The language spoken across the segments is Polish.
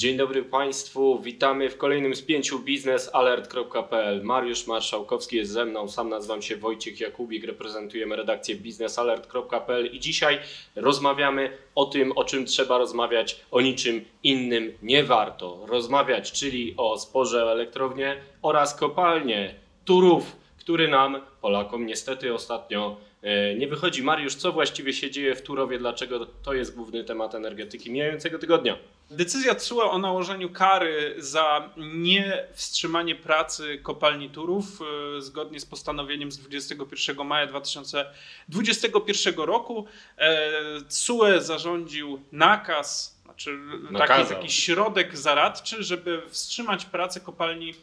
Dzień dobry Państwu, witamy w kolejnym z pięciu biznesalert.pl. Mariusz Marszałkowski jest ze mną, sam nazywam się Wojciech Jakubik, reprezentujemy redakcję biznesalert.pl i dzisiaj rozmawiamy o tym, o czym trzeba rozmawiać, o niczym innym nie warto rozmawiać, czyli o sporze o elektrownię oraz kopalnie Turów, który nam, Polakom, niestety ostatnio e, nie wychodzi. Mariusz, co właściwie się dzieje w Turowie, dlaczego to jest główny temat energetyki mijającego tygodnia? Decyzja TSUE o nałożeniu kary za niewstrzymanie pracy kopalni Turów e, zgodnie z postanowieniem z 21 maja 2021 roku TSUE zarządził nakaz, znaczy taki, taki środek zaradczy, żeby wstrzymać pracę kopalni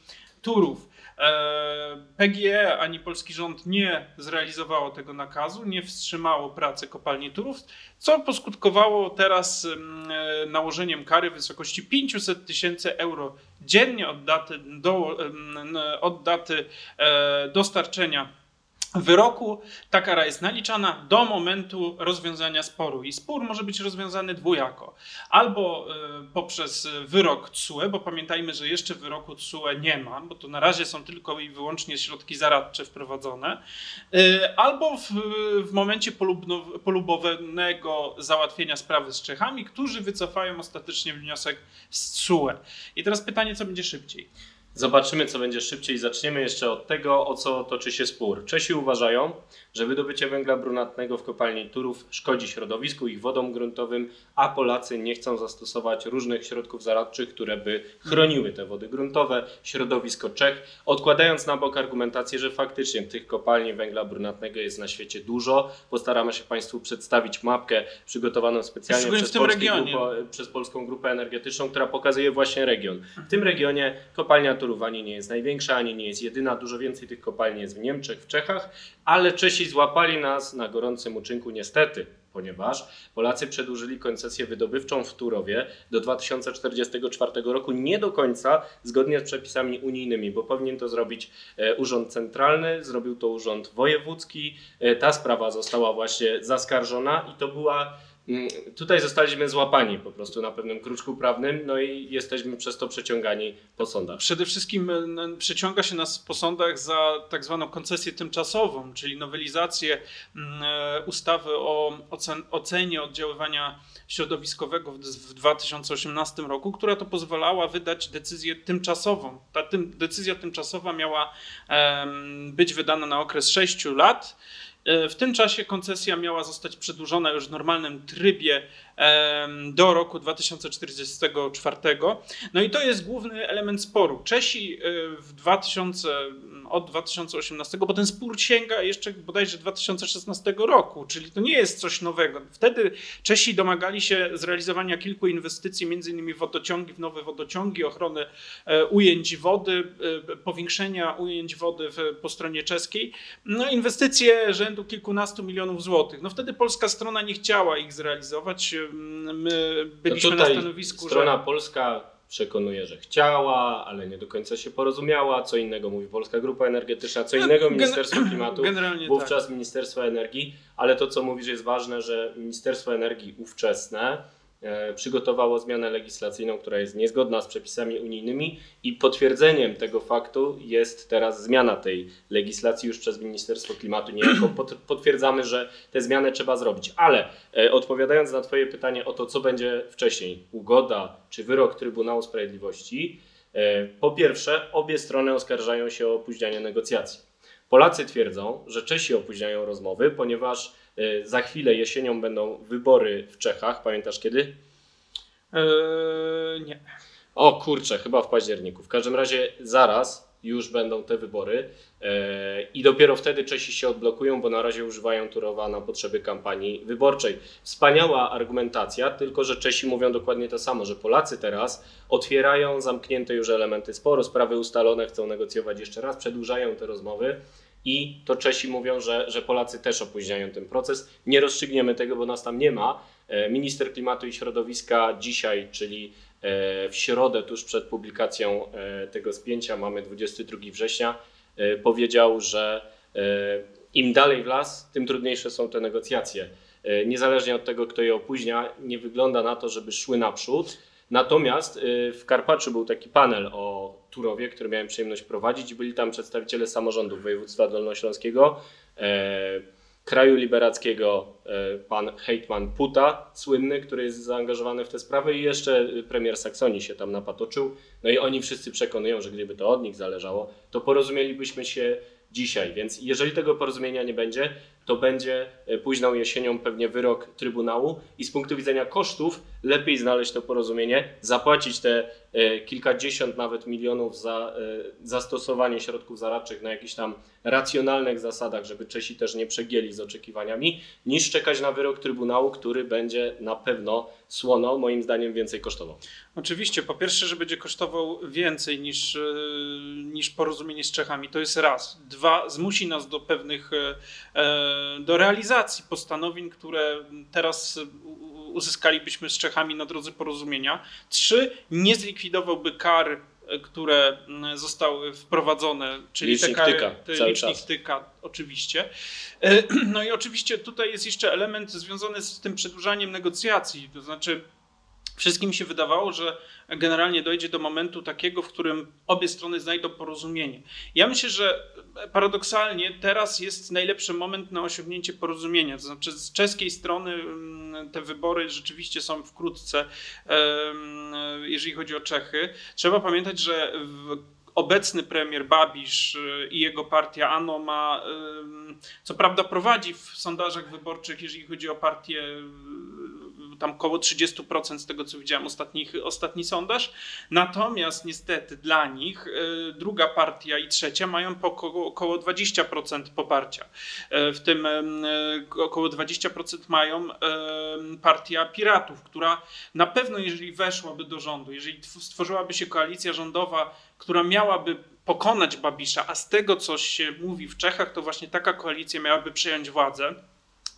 Turów. E, PGE ani polski rząd nie zrealizowało tego nakazu, nie wstrzymało pracy kopalni Turów, co poskutkowało teraz mm, e, nałożeniem kary w wysokości 500 tysięcy euro dziennie od daty, do, mm, od daty e, dostarczenia wyroku ta kara jest naliczana do momentu rozwiązania sporu. I spór może być rozwiązany dwojako. Albo y, poprzez wyrok TSUE, bo pamiętajmy, że jeszcze wyroku TSUE nie ma, bo to na razie są tylko i wyłącznie środki zaradcze wprowadzone, y, albo w, w momencie polubowanego załatwienia sprawy z Czechami, którzy wycofają ostatecznie wniosek z TSUE. I teraz pytanie, co będzie szybciej? Zobaczymy, co będzie szybciej. Zaczniemy jeszcze od tego, o co toczy się spór. Czesi uważają, że wydobycie węgla brunatnego w kopalni Turów szkodzi środowisku, ich wodom gruntowym, a Polacy nie chcą zastosować różnych środków zaradczych, które by chroniły te wody gruntowe, środowisko Czech, odkładając na bok argumentację, że faktycznie tych kopalni węgla brunatnego jest na świecie dużo. Postaramy się Państwu przedstawić mapkę przygotowaną specjalnie przez, grupo, przez Polską Grupę Energetyczną, która pokazuje właśnie region. W tym regionie kopalnia Turów ani nie jest największa, ani nie jest jedyna. Dużo więcej tych kopalni jest w Niemczech, w Czechach, ale Czesi złapali nas na gorącym uczynku niestety, ponieważ Polacy przedłużyli koncesję wydobywczą w Turowie do 2044 roku nie do końca zgodnie z przepisami unijnymi, bo powinien to zrobić e, Urząd Centralny, zrobił to Urząd Wojewódzki. E, ta sprawa została właśnie zaskarżona i to była tutaj zostaliśmy złapani po prostu na pewnym kruczku prawnym, no i jesteśmy przez to przeciągani po sądach. Przede wszystkim e, przeciąga się nas po sądach za tak zwaną koncesję tymczasową, czyli nowelizację e, ustawy o ocenie oddziaływania środowiskowego w 2018 roku, która to pozwalała wydać decyzję tymczasową. Ta decyzja tymczasowa miała być wydana na okres 6 lat. E, w tym czasie koncesja miała zostać przedłużona już w normalnym trybie do roku 2044. No i to jest główny element sporu. Czesi e, w 2000, od 2018, bo ten spór sięga jeszcze bodajże 2016 roku, czyli to nie jest coś nowego. Wtedy Czesi domagali się zrealizowania kilku inwestycji, między innymi wodociągi, w nowe wodociągi, ochrony e, ujęć wody, powiększenia ujęć wody po stronie czeskiej. No inwestycje rzędu kilkunastu milionów złotych. No wtedy polska strona nie chciała ich zrealizować. My byliśmy no na stanowisku, strona że... polska przekonuje, że chciała, ale nie do końca się porozumiała. Co innego mówi Polska Grupa Energetyczna, co innego Ministerstwo Klimatu, wówczas tak. Ministerstwo Energii, ale to co mówisz jest ważne, że Ministerstwo Energii ówczesne przygotowało zmianę legislacyjną, która jest niezgodna z przepisami unijnymi i potwierdzeniem tego faktu jest teraz zmiana tej legislacji już przez Ministerstwo Klimatu. Niejako potwierdzamy, że tę zmianę trzeba zrobić. Ale e, odpowiadając na Twoje pytanie o to, co będzie wcześniej, ugoda czy wyrok Trybunału Sprawiedliwości, e, po pierwsze, obie strony oskarżają się o opóźnianie negocjacji. Polacy twierdzą, że Czesi opóźniają rozmowy, ponieważ E, za chwilę jesienią będą wybory w Czechach. Pamiętasz kiedy? Eee, nie. O kurczę, chyba w październiku. W każdym razie zaraz już będą te wybory eee, i dopiero wtedy Czesi się odblokują, bo na razie używają Turowa na potrzeby kampanii wyborczej. Wspaniała argumentacja, tylko że Czesi mówią dokładnie to samo, że Polacy teraz otwierają zamknięte już elementy sporu, sprawy ustalone, chcą negocjować jeszcze raz, przedłużają te rozmowy. I to Czesi mówią, że, że Polacy też opóźniają ten proces. Nie rozstrzygniemy tego, bo nas tam nie ma. E, minister klimatu i środowiska dzisiaj, czyli e, w środę, tuż przed publikacją e, tego spięcia, mamy 22 września, powiedział, że im dalej w las, tym trudniejsze są te negocjacje. Niezależnie od tego, kto je opóźnia, nie wygląda na to, żeby szły naprzód. Natomiast w Karpaczu był taki panel o Turowie, który miałem przyjemność prowadzić byli tam przedstawiciele samorządów województwa dolnośląskiego, e, kraju liberackiego, e, pan Hejtman Puta, słynny, który jest zaangażowany w tę sprawę i jeszcze premier Saksonii się tam napatoczył. No i oni wszyscy przekonują, że gdyby to od nich zależało, to porozumielibyśmy się dzisiaj. Więc jeżeli tego porozumienia nie będzie, to będzie e, późną jesienią pewnie wyrok Trybunału i z punktu widzenia kosztów lepiej znaleźć to porozumienie, zapłacić te e, kilkadziesiąt nawet milionów za e, zastosowanie środków zaradczych na jakichś tam racjonalnych zasadach, żeby Czesi też nie przegięli z oczekiwaniami, niż czekać na wyrok Trybunału, który będzie na pewno słono, moim zdaniem więcej kosztował. Oczywiście, po pierwsze, że będzie kosztował więcej niż, niż porozumienie z Czechami, to jest raz. Dwa, zmusi nas do pewnych, do realizacji postanowień, które teraz uzyskalibyśmy z Czechami na drodze porozumienia. Trzy, nie zlikwidowałby kar, które zostały wprowadzone, czyli Licznik te kary, tyka te licznik czas. tyka, oczywiście. E, No i oczywiście tutaj jest jeszcze element związany z tym przedłużaniem negocjacji, to znaczy Wszystkim się wydawało, że generalnie dojdzie do momentu takiego, w którym obie strony znajdą porozumienie. Ja myślę, że paradoksalnie teraz jest najlepszy moment na osiągnięcie porozumienia. To znaczy, z czeskiej strony mm, te wybory rzeczywiście są wkrótce, jeżeli chodzi o Czechy. Trzeba pamiętać, że obecny premier Babisz y, i jego partia ANO ma, co prawda prowadzi w sondażach wyborczych, jeżeli chodzi o partię, tam około 30% z tego co widziałem ostatnich, ostatni sondaż. Natomiast niestety dla nich y, druga partia i trzecia mają po około, około 20% poparcia. Y, W tym ym, y, około 20% mają partia Piratów, która na pewno jeżeli weszłaby do rządu, jeżeli tw- stworzyłaby się koalicja rządowa, która miałaby pokonać Babisza, a z tego, co się mówi w Czechach, to właśnie taka koalicja miałaby przejąć władzę.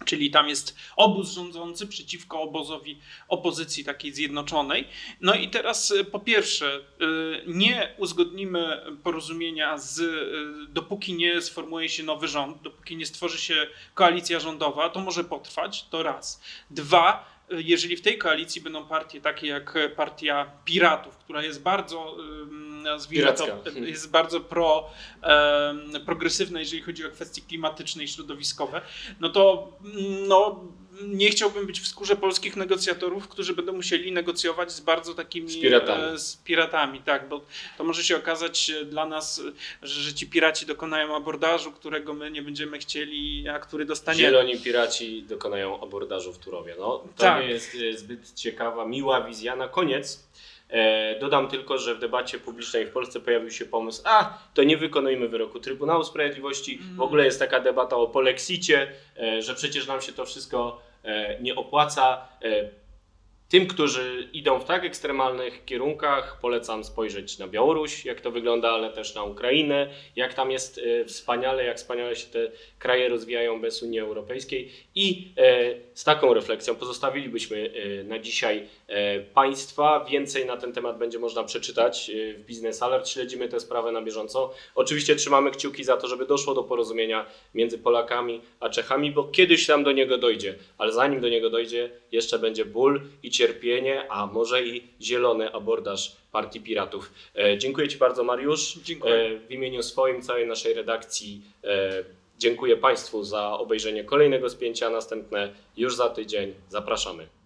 Czyli tam jest obóz rządzący przeciwko obozowi opozycji takiej zjednoczonej. No i teraz y, po pierwsze, y, nie uzgodnimy porozumienia z, y, dopóki nie sformułuje się nowy rząd, dopóki nie stworzy się koalicja rządowa, to może potrwać, to raz. Dwa, jeżeli w tej koalicji będą partie takie jak partia Piratów, która jest bardzo, nazwijmy to, Piracka. jest bardzo pro, em, progresywna, jeżeli chodzi o kwestie klimatyczne i środowiskowe, no to mm, no, nie chciałbym być w skórze polskich negocjatorów, którzy będą musieli negocjować z bardzo takimi Z piratami. e, z piratami, tak, bo to może się okazać e, dla nas, e, że, że ci piraci dokonają abordażu, którego my nie będziemy chcieli, a który dostaniemy. Zieloni piraci dokonają abordażu w Turowie. No, to Tak. nie jest e, zbyt ciekawa, miła wizja. Na koniec e, dodam tylko, że w debacie publicznej w Polsce pojawił się pomysł, a to nie wykonujmy wyroku Trybunału Sprawiedliwości. W ogóle jest taka debata o polexicie, e, że przecież nam się to wszystko e, nie opłaca. Tym, którzy idą w tak ekstremalnych kierunkach, polecam spojrzeć na Białoruś, jak to wygląda, ale też na Ukrainę, jak tam jest e, wspaniale, jak wspaniale się te kraje rozwijają bez Unii Europejskiej. I e, z taką refleksją pozostawilibyśmy e, na dzisiaj Państwa. Więcej na ten temat będzie można przeczytać w Business Alert. Śledzimy tę sprawę na bieżąco. Oczywiście trzymamy kciuki za to, żeby doszło do porozumienia między Polakami a Czechami, bo kiedyś tam do niego dojdzie, ale zanim do niego dojdzie, jeszcze będzie ból i cierpienie, a może i zielony abordaż Partii Piratów. E, dziękuję Ci bardzo, Mariusz. Dziękuję. E, w imieniu swoim, całej naszej redakcji e, dziękuję Państwu za obejrzenie kolejnego spięcia. Następne już za tydzień. Zapraszamy.